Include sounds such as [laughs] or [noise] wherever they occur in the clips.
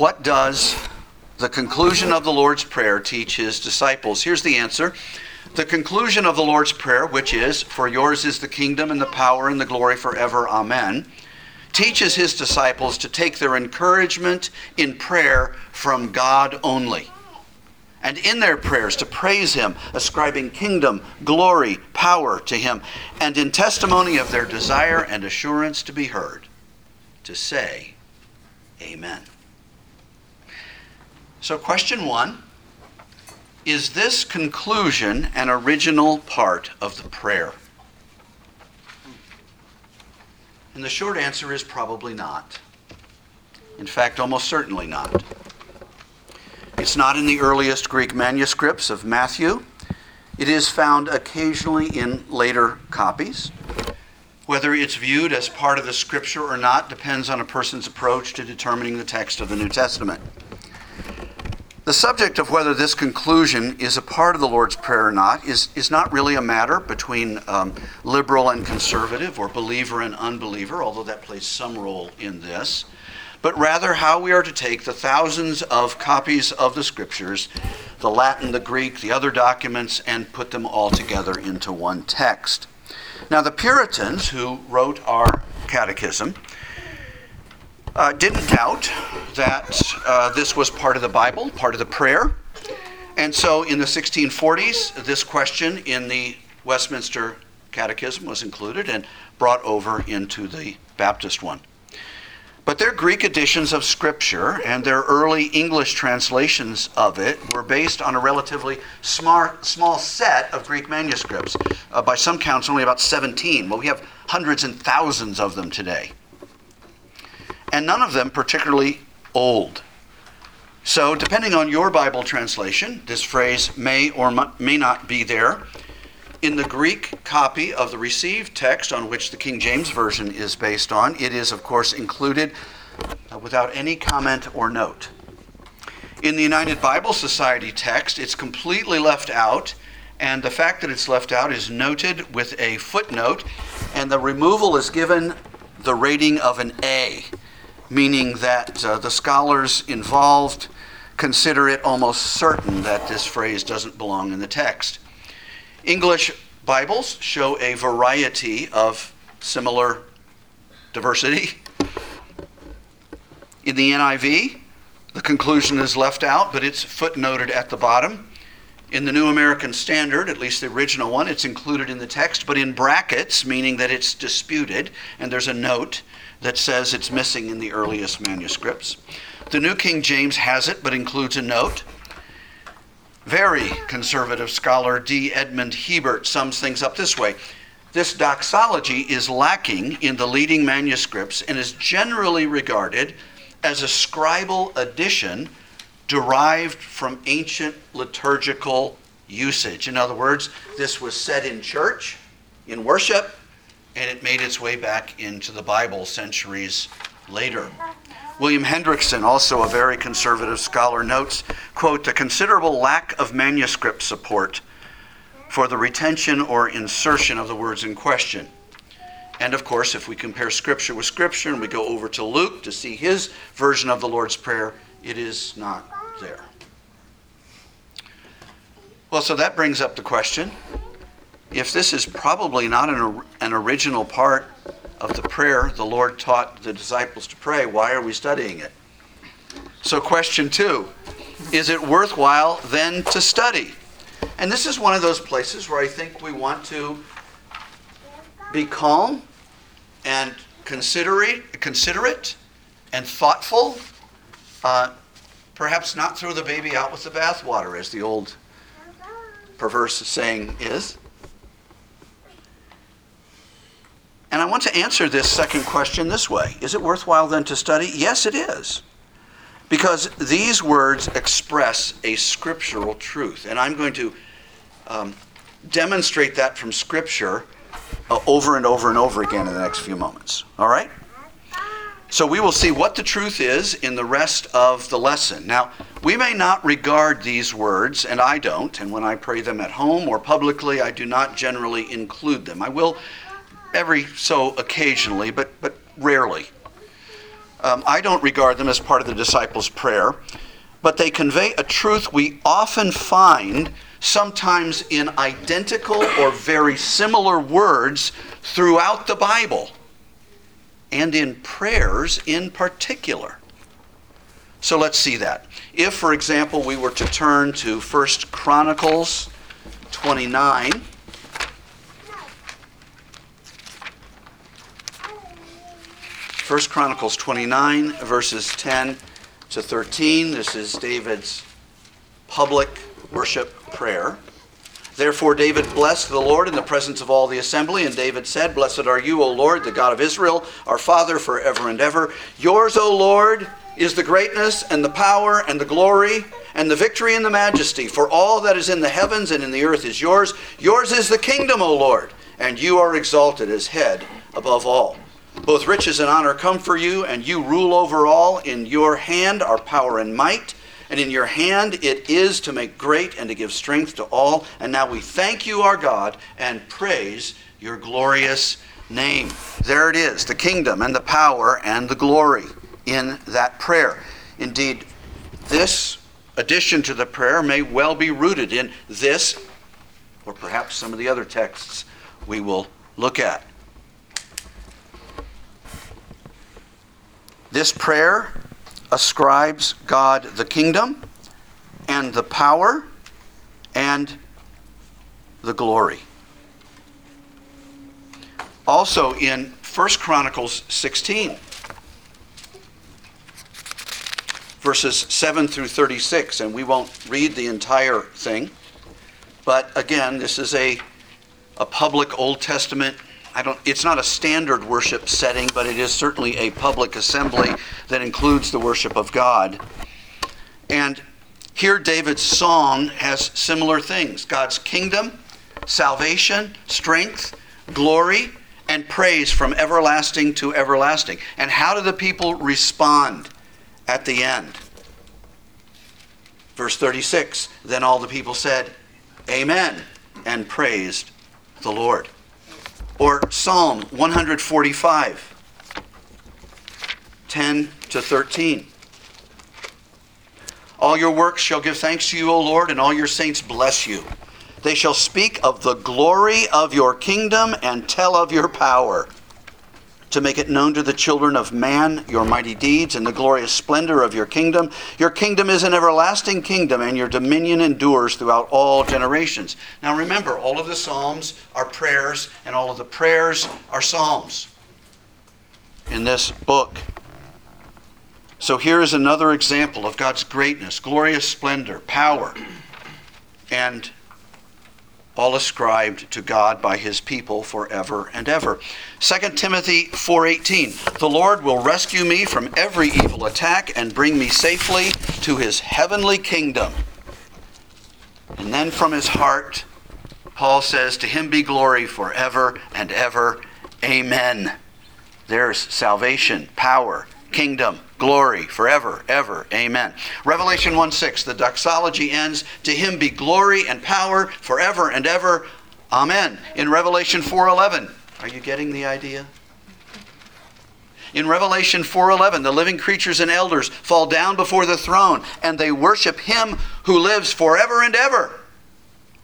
What does the conclusion of the Lord's Prayer teach his disciples? Here's the answer. The conclusion of the Lord's Prayer, which is, For yours is the kingdom and the power and the glory forever, Amen, teaches his disciples to take their encouragement in prayer from God only. And in their prayers to praise him, ascribing kingdom, glory, power to him, and in testimony of their desire and assurance to be heard, to say, Amen. So, question one Is this conclusion an original part of the prayer? And the short answer is probably not. In fact, almost certainly not. It's not in the earliest Greek manuscripts of Matthew. It is found occasionally in later copies. Whether it's viewed as part of the scripture or not depends on a person's approach to determining the text of the New Testament. The subject of whether this conclusion is a part of the Lord's Prayer or not is, is not really a matter between um, liberal and conservative or believer and unbeliever, although that plays some role in this, but rather how we are to take the thousands of copies of the Scriptures, the Latin, the Greek, the other documents, and put them all together into one text. Now, the Puritans who wrote our catechism uh, didn't doubt that uh, this was part of the Bible, part of the prayer. And so in the 1640s, this question in the Westminster Catechism was included and brought over into the Baptist one. But their Greek editions of Scripture and their early English translations of it were based on a relatively smart, small set of Greek manuscripts. Uh, by some counts, only about 17. Well, we have hundreds and thousands of them today and none of them particularly old. So, depending on your Bible translation, this phrase may or may not be there. In the Greek copy of the received text on which the King James Version is based on, it is, of course, included uh, without any comment or note. In the United Bible Society text, it's completely left out, and the fact that it's left out is noted with a footnote, and the removal is given the rating of an A meaning that uh, the scholars involved consider it almost certain that this phrase doesn't belong in the text. English Bibles show a variety of similar diversity. In the NIV, the conclusion is left out, but it's footnoted at the bottom. In the New American Standard, at least the original one, it's included in the text, but in brackets, meaning that it's disputed, and there's a note that says it's missing in the earliest manuscripts. The New King James has it, but includes a note. Very conservative scholar D. Edmond Hiebert sums things up this way This doxology is lacking in the leading manuscripts and is generally regarded as a scribal addition derived from ancient liturgical usage. In other words, this was said in church, in worship, and it made its way back into the Bible centuries later. William Hendriksen, also a very conservative scholar, notes, quote, the considerable lack of manuscript support for the retention or insertion of the words in question. And of course, if we compare Scripture with Scripture and we go over to Luke to see his version of the Lord's Prayer, it is not there. Well, so that brings up the question if this is probably not an, an original part of the prayer the Lord taught the disciples to pray, why are we studying it? So, question two is it worthwhile then to study? And this is one of those places where I think we want to be calm and considerate, considerate and thoughtful. Uh, perhaps not throw the baby out with the bathwater, as the old perverse saying is. And I want to answer this second question this way Is it worthwhile then to study? Yes, it is. Because these words express a scriptural truth. And I'm going to um, demonstrate that from Scripture uh, over and over and over again in the next few moments. All right? So we will see what the truth is in the rest of the lesson. Now, we may not regard these words, and I don't, and when I pray them at home or publicly, I do not generally include them. I will every so occasionally, but, but rarely. Um, I don't regard them as part of the disciples' prayer, but they convey a truth we often find sometimes in identical or very similar words throughout the Bible and in prayers in particular. So let's see that. If, for example, we were to turn to 1 Chronicles 29, First Chronicles 29, verses 10 to 13. This is David's public worship prayer. Therefore, David blessed the Lord in the presence of all the assembly, and David said, Blessed are you, O Lord, the God of Israel, our Father, forever and ever. Yours, O Lord, is the greatness and the power and the glory and the victory and the majesty. For all that is in the heavens and in the earth is yours. Yours is the kingdom, O Lord, and you are exalted as head above all. Both riches and honor come for you, and you rule over all. In your hand are power and might, and in your hand it is to make great and to give strength to all. And now we thank you, our God, and praise your glorious name. There it is, the kingdom and the power and the glory in that prayer. Indeed, this addition to the prayer may well be rooted in this, or perhaps some of the other texts we will look at. This prayer ascribes God the kingdom and the power and the glory. Also in 1 Chronicles 16, verses 7 through 36, and we won't read the entire thing, but again, this is a, a public Old Testament I don't, it's not a standard worship setting, but it is certainly a public assembly that includes the worship of God. And here, David's song has similar things God's kingdom, salvation, strength, glory, and praise from everlasting to everlasting. And how do the people respond at the end? Verse 36 Then all the people said, Amen, and praised the Lord. Or Psalm 145, 10 to 13. All your works shall give thanks to you, O Lord, and all your saints bless you. They shall speak of the glory of your kingdom and tell of your power to make it known to the children of man your mighty deeds and the glorious splendor of your kingdom. Your kingdom is an everlasting kingdom, and your dominion endures throughout all generations. Now remember, all of the Psalms are prayers, and all of the prayers are Psalms in this book. So here is another example of God's greatness, glorious splendor, power, and all ascribed to God by his people forever and ever. 2 Timothy 4:18 The Lord will rescue me from every evil attack and bring me safely to his heavenly kingdom. And then from his heart Paul says to him be glory forever and ever. Amen. There's salvation, power, kingdom, glory forever, ever. Amen. Revelation 1 6, the doxology ends To him be glory and power forever and ever. Amen. In Revelation 4:11, are you getting the idea? In Revelation 4:11, the living creatures and elders fall down before the throne and they worship him who lives forever and ever.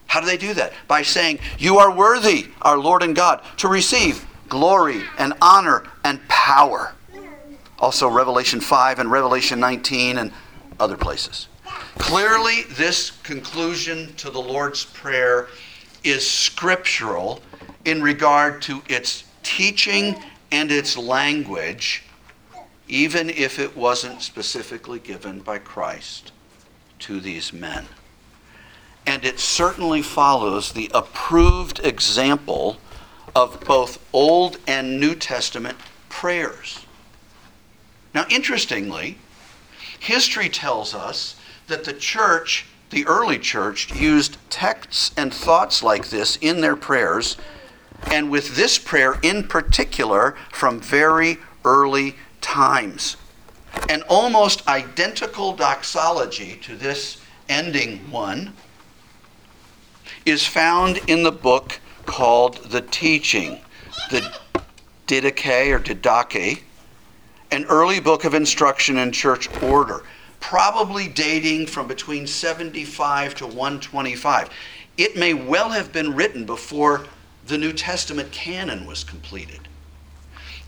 How do they do that? By saying, "You are worthy, our Lord and God, to receive glory and honor and power." Also Revelation 5 and Revelation 19 and other places. Clearly, this conclusion to the Lord's Prayer is scriptural in regard to its teaching and its language, even if it wasn't specifically given by Christ to these men. And it certainly follows the approved example of both Old and New Testament prayers. Now, interestingly, history tells us that the church, the early church, used texts and thoughts like this in their prayers, and with this prayer in particular from very early times. An almost identical doxology to this ending one is found in the book called The Teaching, the Didache or Didache an early book of instruction in church order, probably dating from between 75 to 125. It may well have been written before the New Testament canon was completed.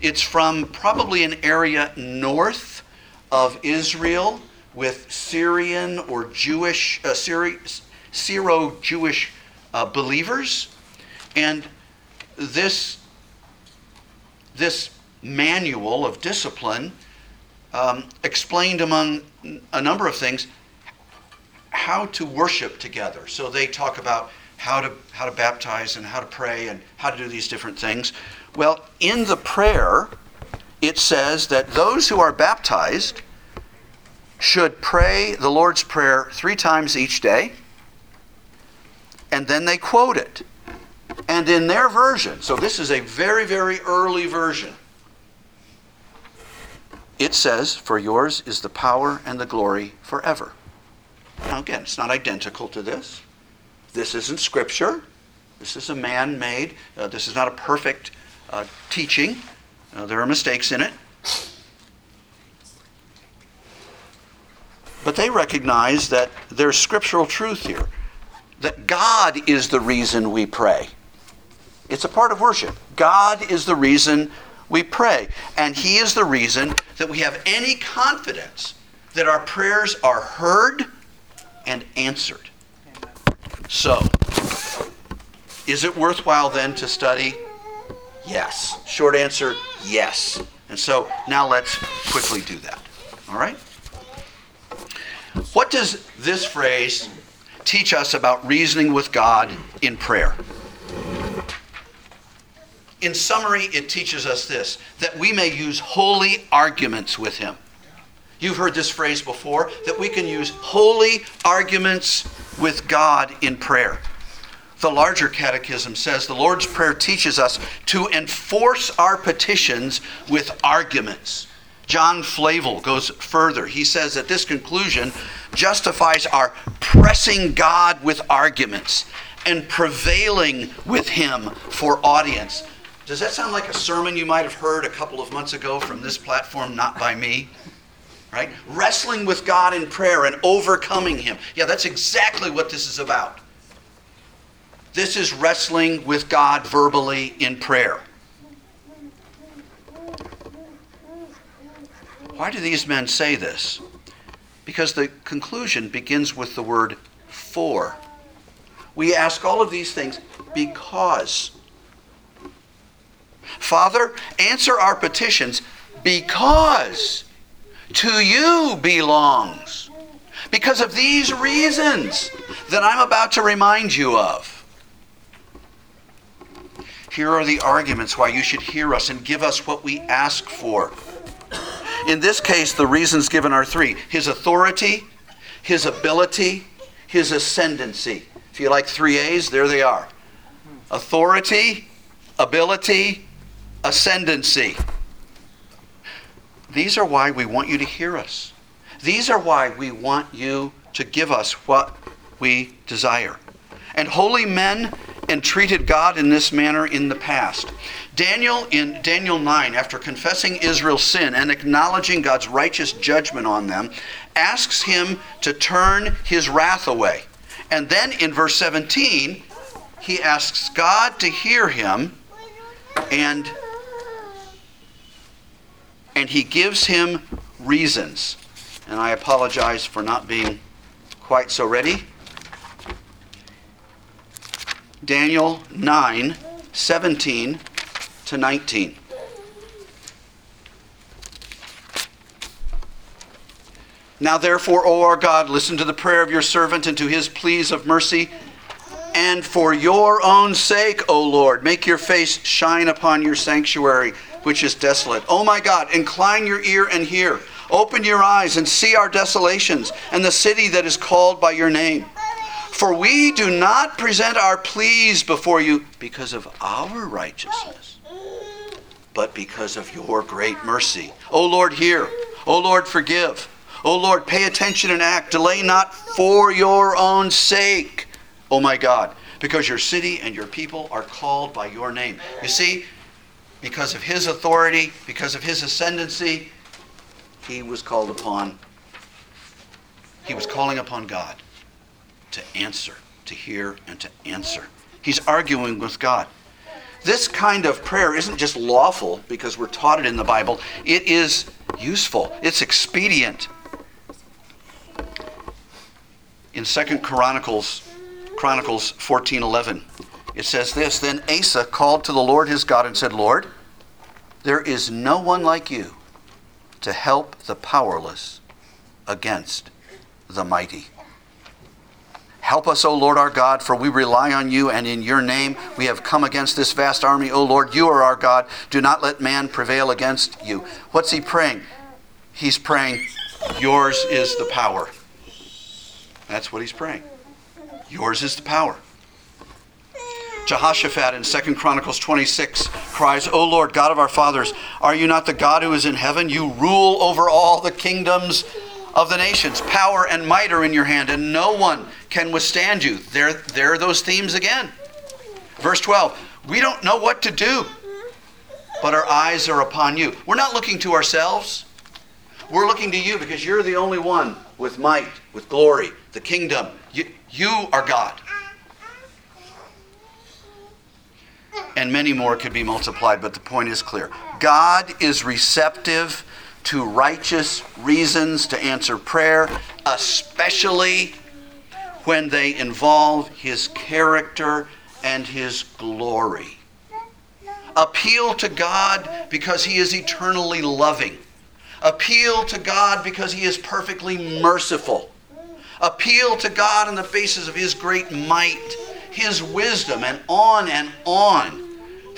It's from probably an area north of Israel with Syrian or Jewish, uh, Syro Jewish uh, believers. And this, this manual of discipline um, explained, among a number of things, how to worship together. So they talk about how to, how to baptize and how to pray and how to do these different things. Well, in the prayer, it says that those who are baptized should pray the Lord's Prayer three times each day, and then they quote it. And in their version, so this is a very, very early version, it says, For yours is the power and the glory forever. Now, again, it's not identical to this. This isn't scripture. This is a man made, uh, this is not a perfect uh, teaching. Uh, there are mistakes in it. But they recognize that there's scriptural truth here, that God is the reason we pray. It's a part of worship. God is the reason we pray. And He is the reason that we have any confidence that our prayers are heard and answered. So, is it worthwhile then to study? Yes. Short answer, yes. And so now let's quickly do that. All right? What does this phrase teach us about reasoning with God in prayer? In summary, it teaches us this that we may use holy arguments with Him. You've heard this phrase before that we can use holy arguments with God in prayer. The larger catechism says the Lord's Prayer teaches us to enforce our petitions with arguments. John Flavel goes further. He says that this conclusion justifies our pressing God with arguments and prevailing with Him for audience. Does that sound like a sermon you might have heard a couple of months ago from this platform, not by me? Right? Wrestling with God in prayer and overcoming Him. Yeah, that's exactly what this is about. This is wrestling with God verbally in prayer. Why do these men say this? Because the conclusion begins with the word for. We ask all of these things because. Father, answer our petitions because to you belongs. Because of these reasons that I'm about to remind you of. Here are the arguments why you should hear us and give us what we ask for. In this case, the reasons given are three His authority, His ability, His ascendancy. If you like three A's, there they are authority, ability, ascendancy. These are why we want you to hear us. These are why we want you to give us what we desire. And holy men entreated God in this manner in the past. Daniel, in Daniel 9, after confessing Israel's sin and acknowledging God's righteous judgment on them, asks him to turn his wrath away. And then in verse 17, he asks God to hear him and and he gives him reasons. And I apologize for not being quite so ready. Daniel 9 17 to 19. Now, therefore, O our God, listen to the prayer of your servant and to his pleas of mercy. And for your own sake, O Lord, make your face shine upon your sanctuary, which is desolate. O my God, incline your ear and hear. Open your eyes and see our desolations and the city that is called by your name. For we do not present our pleas before you because of our righteousness, but because of your great mercy. O Lord, hear. O Lord, forgive. O Lord, pay attention and act. Delay not for your own sake, O my God, because your city and your people are called by your name. You see, because of his authority, because of his ascendancy, he was called upon, he was calling upon God to answer, to hear, and to answer. He's arguing with God. This kind of prayer isn't just lawful because we're taught it in the Bible, it is useful, it's expedient. In Second Chronicles, Chronicles 14:11, it says this, then Asa called to the Lord his God and said, "Lord, there is no one like you to help the powerless against the mighty." Help us, O Lord our God, for we rely on you, and in your name we have come against this vast army. O Lord, you are our God. Do not let man prevail against you. What's he praying? He's praying, Yours is the power. That's what he's praying. Yours is the power. Jehoshaphat in 2 Chronicles 26 cries, O Lord, God of our fathers, are you not the God who is in heaven? You rule over all the kingdoms of the nations. Power and might are in your hand, and no one can withstand you. There, there are those themes again. Verse 12 We don't know what to do, but our eyes are upon you. We're not looking to ourselves. We're looking to you because you're the only one with might, with glory, the kingdom. You, you are God. And many more could be multiplied, but the point is clear. God is receptive to righteous reasons to answer prayer, especially when they involve his character and his glory. Appeal to God because he is eternally loving. Appeal to God because he is perfectly merciful. Appeal to God on the basis of his great might, his wisdom, and on and on.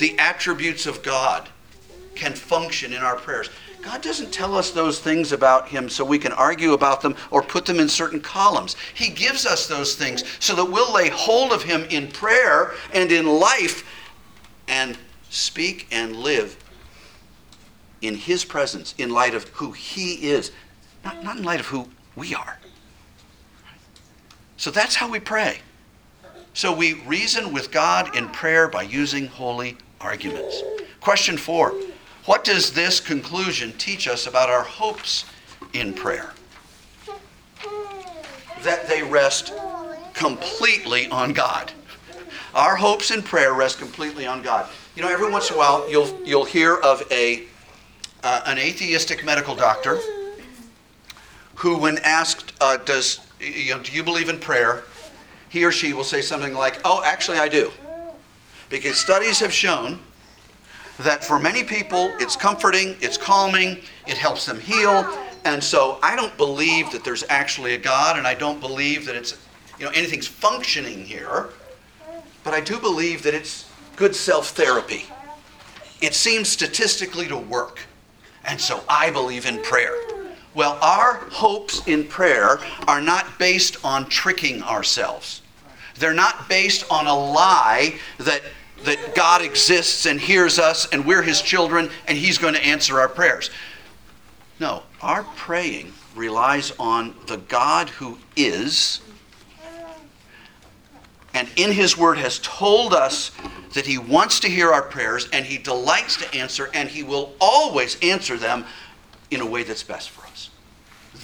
The attributes of God can function in our prayers. God doesn't tell us those things about Him so we can argue about them or put them in certain columns. He gives us those things so that we'll lay hold of Him in prayer and in life and speak and live in His presence in light of who He is, not, not in light of who we are. So that's how we pray. So we reason with God in prayer by using holy arguments. Question four what does this conclusion teach us about our hopes in prayer? That they rest completely on God. Our hopes in prayer rest completely on God. You know, every once in a while you'll you'll hear of a uh, an atheistic medical doctor who, when asked, uh, "Does you know, do you believe in prayer?" he or she will say something like, "Oh, actually, I do," because studies have shown that for many people it's comforting, it's calming, it helps them heal. And so I don't believe that there's actually a God, and I don't believe that it's, you know, anything's functioning here. But I do believe that it's good self therapy. It seems statistically to work. And so I believe in prayer. Well, our hopes in prayer are not based on tricking ourselves. They're not based on a lie that that God exists and hears us and we're his children and he's going to answer our prayers. No, our praying relies on the God who is and in his word has told us that he wants to hear our prayers and he delights to answer and he will always answer them in a way that's best for us.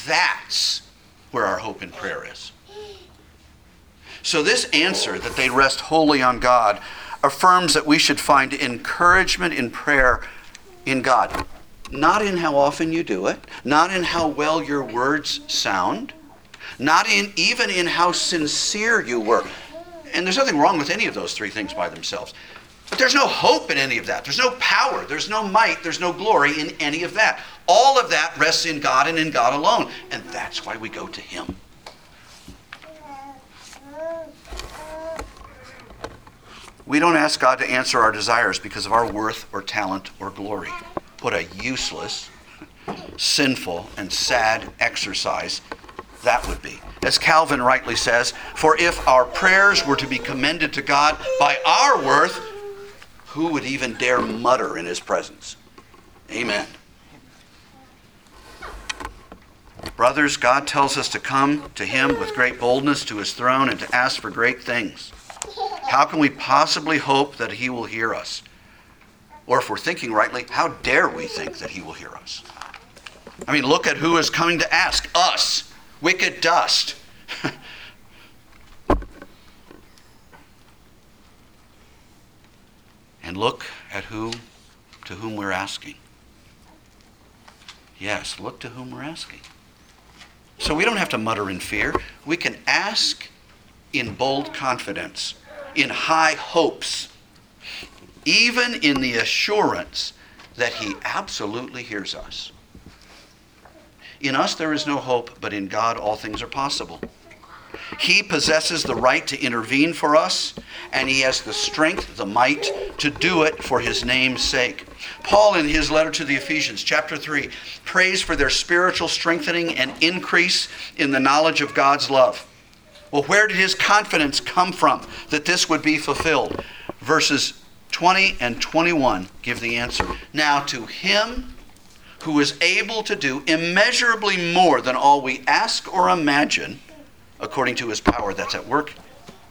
That's where our hope in prayer is. So, this answer that they rest wholly on God affirms that we should find encouragement in prayer in God. Not in how often you do it, not in how well your words sound, not in even in how sincere you were. And there's nothing wrong with any of those three things by themselves. But there's no hope in any of that. There's no power, there's no might, there's no glory in any of that. All of that rests in God and in God alone. And that's why we go to Him. We don't ask God to answer our desires because of our worth or talent or glory. What a useless, sinful, and sad exercise that would be. As Calvin rightly says, for if our prayers were to be commended to God by our worth, who would even dare mutter in his presence? Amen. Brothers, God tells us to come to him with great boldness to his throne and to ask for great things. How can we possibly hope that He will hear us? Or if we're thinking rightly, how dare we think that He will hear us? I mean, look at who is coming to ask us, wicked dust. [laughs] and look at who to whom we're asking. Yes, look to whom we're asking. So we don't have to mutter in fear. We can ask in bold confidence, in high hopes, even in the assurance that He absolutely hears us. In us there is no hope, but in God all things are possible. He possesses the right to intervene for us, and he has the strength, the might to do it for his name's sake. Paul, in his letter to the Ephesians, chapter 3, prays for their spiritual strengthening and increase in the knowledge of God's love. Well, where did his confidence come from that this would be fulfilled? Verses 20 and 21 give the answer. Now, to him who is able to do immeasurably more than all we ask or imagine, according to his power that's at work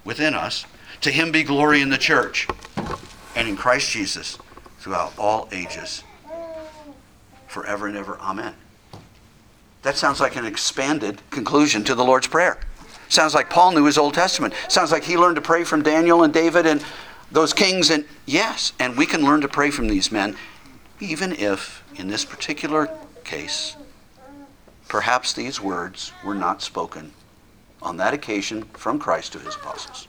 within us, to him be glory in the church and in Christ Jesus throughout all ages, forever and ever. Amen. That sounds like an expanded conclusion to the Lord's Prayer. Sounds like Paul knew his Old Testament. Sounds like he learned to pray from Daniel and David and those kings. And yes, and we can learn to pray from these men, even if, in this particular case, perhaps these words were not spoken on that occasion from Christ to his apostles.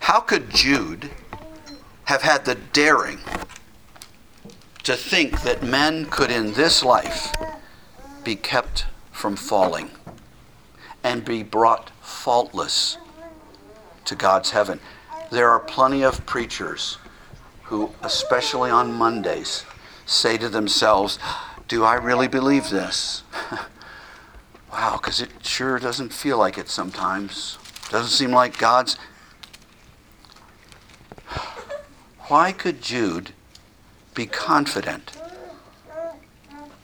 How could Jude have had the daring to think that men could in this life be kept from falling and be brought faultless to God's heaven? There are plenty of preachers who, especially on Mondays, say to themselves, Do I really believe this? [laughs] wow, because it sure doesn't feel like it sometimes. Doesn't seem like God's. [sighs] Why could Jude be confident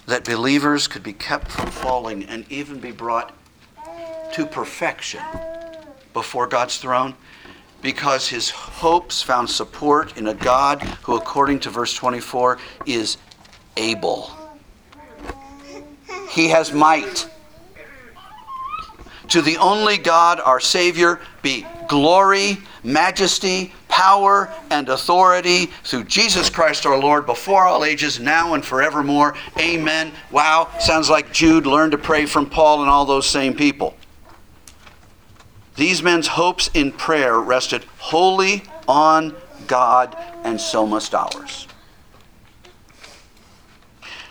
that believers could be kept from falling and even be brought to perfection before God's throne? because his hopes found support in a God who, according to verse 24, is able. He has might. To the only God, our Savior, be glory, majesty, power, and authority through Jesus Christ our Lord before all ages, now and forevermore. Amen. Wow, sounds like Jude learned to pray from Paul and all those same people. These men's hopes in prayer rested wholly on God, and so must ours.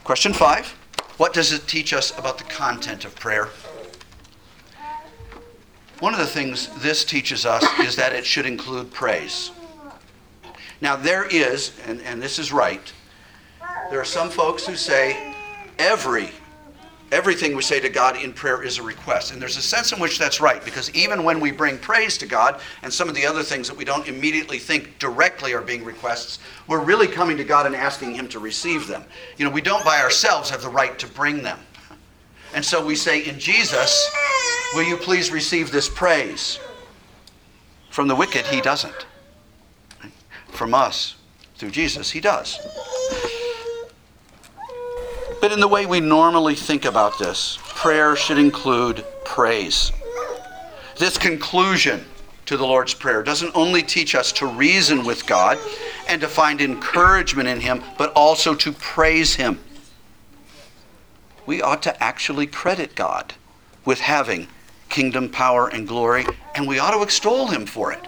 Question five What does it teach us about the content of prayer? One of the things this teaches us is that it should include praise. Now, there is, and, and this is right, there are some folks who say every everything we say to God in prayer is a request. And there's a sense in which that's right, because even when we bring praise to God and some of the other things that we don't immediately think directly are being requests, we're really coming to God and asking Him to receive them. You know, we don't by ourselves have the right to bring them. And so we say, In Jesus, will you please receive this praise? From the wicked, He doesn't. From us, through Jesus, He does. But in the way we normally think about this, prayer should include praise. This conclusion to the Lord's Prayer doesn't only teach us to reason with God and to find encouragement in Him, but also to praise Him. We ought to actually credit God with having kingdom power and glory, and we ought to extol Him for it.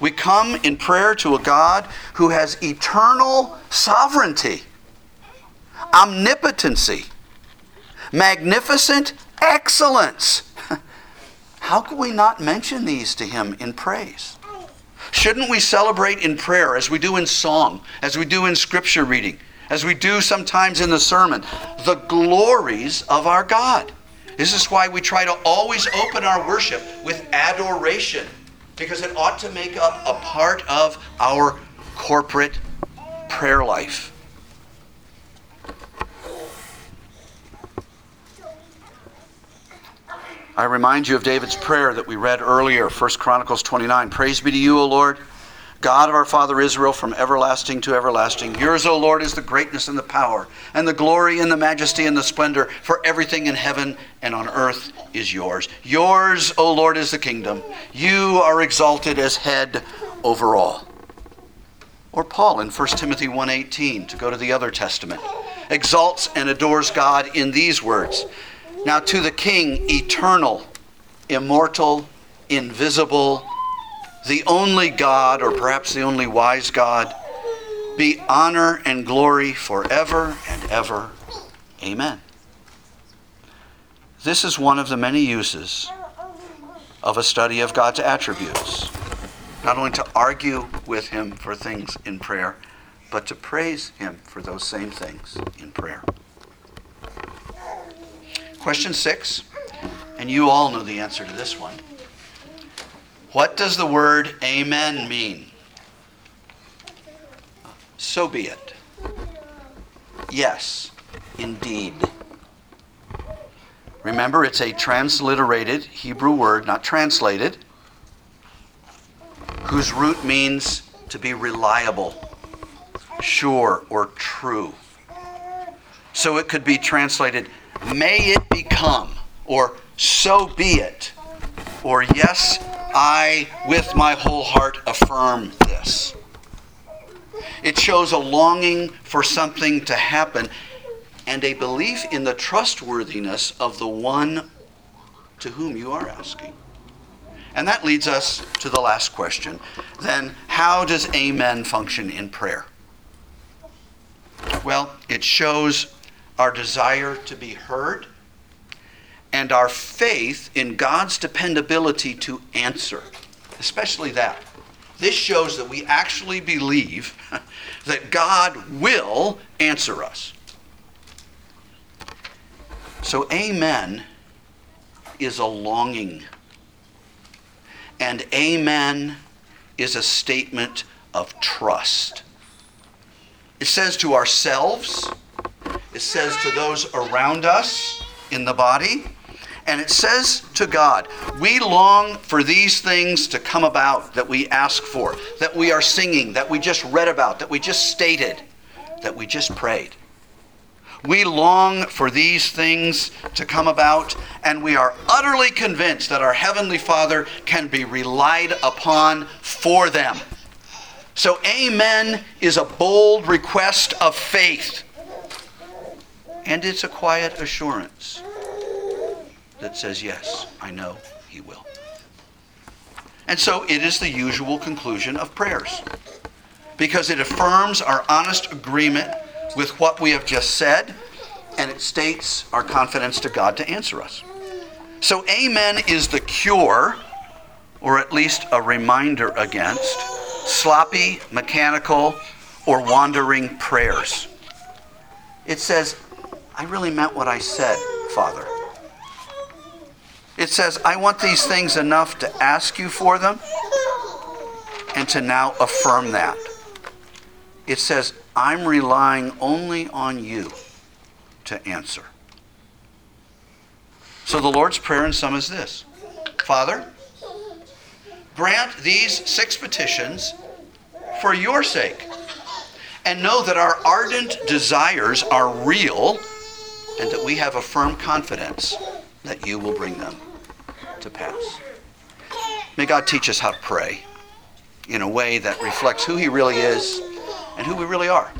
We come in prayer to a God who has eternal sovereignty omnipotency, magnificent excellence. [laughs] How can we not mention these to him in praise? Shouldn't we celebrate in prayer as we do in song, as we do in scripture reading, as we do sometimes in the sermon, the glories of our God? This is why we try to always open our worship with adoration, because it ought to make up a part of our corporate prayer life. I remind you of David's prayer that we read earlier, 1 Chronicles 29. Praise be to you, O Lord, God of our father Israel from everlasting to everlasting. Yours, O Lord, is the greatness and the power, and the glory and the majesty and the splendor, for everything in heaven and on earth is yours. Yours, O Lord, is the kingdom. You are exalted as head over all. Or Paul in 1 Timothy 1:18 to go to the other testament exalts and adores God in these words. Now to the king eternal, immortal, invisible, the only God, or perhaps the only wise God, be honor and glory forever and ever. Amen. This is one of the many uses of a study of God's attributes. Not only to argue with Him for things in prayer, but to praise Him for those same things in prayer. Question six, and you all know the answer to this one. What does the word amen mean? So be it. Yes, indeed. Remember, it's a transliterated Hebrew word, not translated, whose root means to be reliable, sure, or true. So it could be translated, may it become, or so be it, or yes, I, with my whole heart, affirm this. It shows a longing for something to happen and a belief in the trustworthiness of the one to whom you are asking. And that leads us to the last question. Then, how does Amen function in prayer? Well, it shows our desire to be heard and our faith in God's dependability to answer, especially that. This shows that we actually believe [laughs] that God will answer us. So, amen is a longing, and amen is a statement of trust. It says to ourselves, it says to those around us in the body, and it says to God, We long for these things to come about that we ask for, that we are singing, that we just read about, that we just stated, that we just prayed. We long for these things to come about, and we are utterly convinced that our Heavenly Father can be relied upon for them. So, Amen is a bold request of faith, and it's a quiet assurance that says, Yes, I know He will. And so it is the usual conclusion of prayers because it affirms our honest agreement with what we have just said and it states our confidence to God to answer us. So, Amen is the cure, or at least a reminder against, sloppy, mechanical, or wandering prayers. It says, I really meant what I said, Father. It says, I want these things enough to ask you for them and to now affirm that. It says, I'm relying only on you to answer. So the Lord's Prayer in sum is this Father, grant these six petitions for your sake, and know that our ardent desires are real and that we have a firm confidence that you will bring them to pass. May God teach us how to pray in a way that reflects who He really is and who we really are.